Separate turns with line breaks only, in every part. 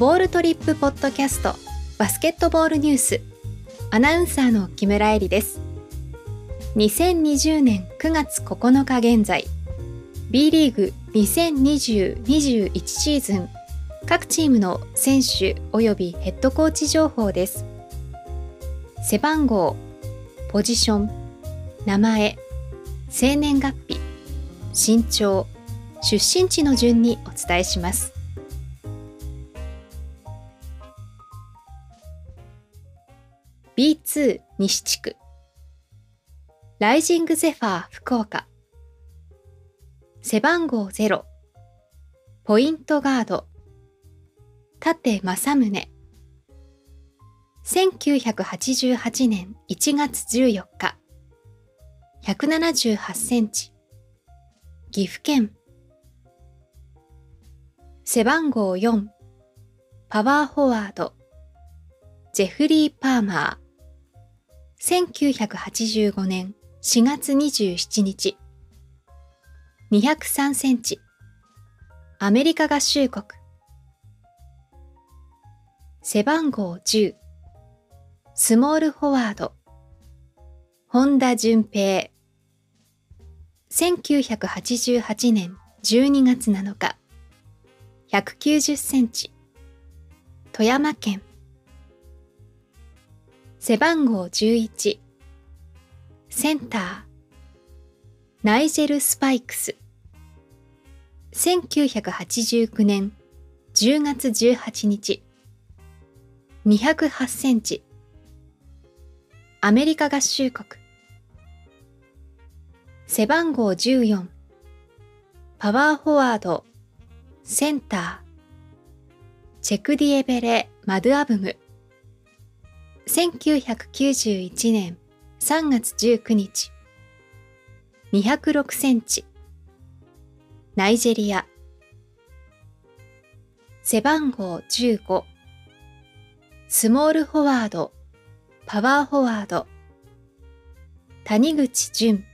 ボールトリップポッドキャストバスケットボールニュース。アナウンサーの木村恵里です。2020年9月9日現在 B リーグ2020-21シーズン各チームの選手及びヘッドコーチ情報です。背番号ポジション名前生年月日身長出身地の順にお伝えします。B2 西地区。ライジングゼファー福岡。背番号0ポイントガード。立正宗。1988年1月14日。178センチ。岐阜県。背番号4パワーフォワード。ジェフリー・パーマー。1985年4月27日。203センチ。アメリカ合衆国。背番号10スモールフォワード。本田淳平。1988年12月7日。190センチ。富山県。背番号11センター。ナイジェル・スパイクス。1989年10月18日。208センチ。アメリカ合衆国。背番号14パワーフォワード。センター。チェクディエベレ・マドゥアブム。1991年3月19日。206センチ。ナイジェリア。背番号15スモールフォワード。パワーフォワード。谷口淳。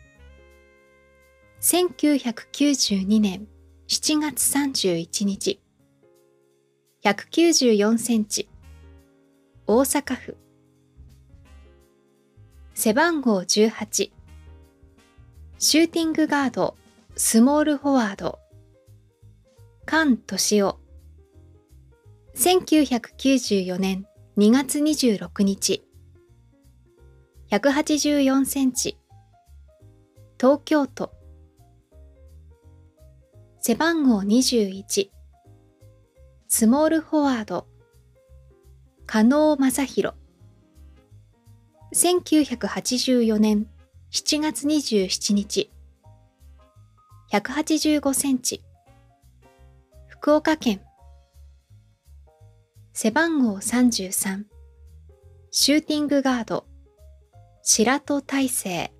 1992年7月31日。194センチ。大阪府。背番号18シューティングガードスモールフォワード。菅俊夫。1994年2月26日。184センチ。東京都。背番号21スモールフォワード。加納正宏。1984年7月27日。185センチ。福岡県。背番号33シューティングガード。白戸大成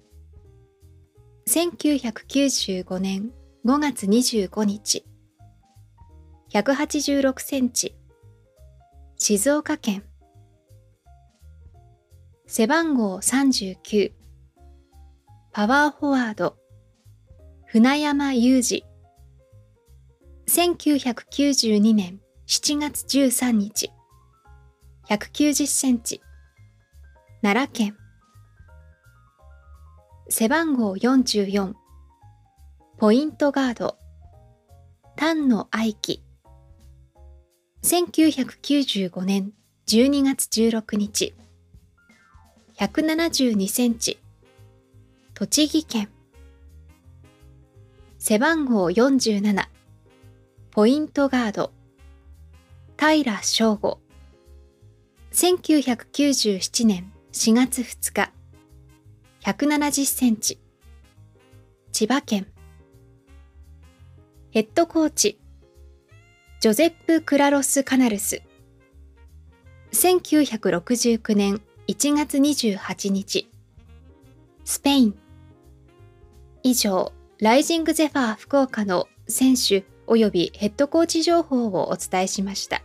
1995年5月25日。186センチ。静岡県。背番号39パワーフォワード。船山雄二。1992年7月13日。190センチ。奈良県。背番号44ポイントガード。丹野愛希。1995年12月16日。172センチ。栃木県。背番号47ポイントガード。平翔吾。1997年4月2日。170センチ。千葉県。ヘッドコーチ。ジョゼップ・クラロス・カナルス。1969年1月28日。スペイン。以上ライジングゼファー福岡の選手及びヘッドコーチ情報をお伝えしました。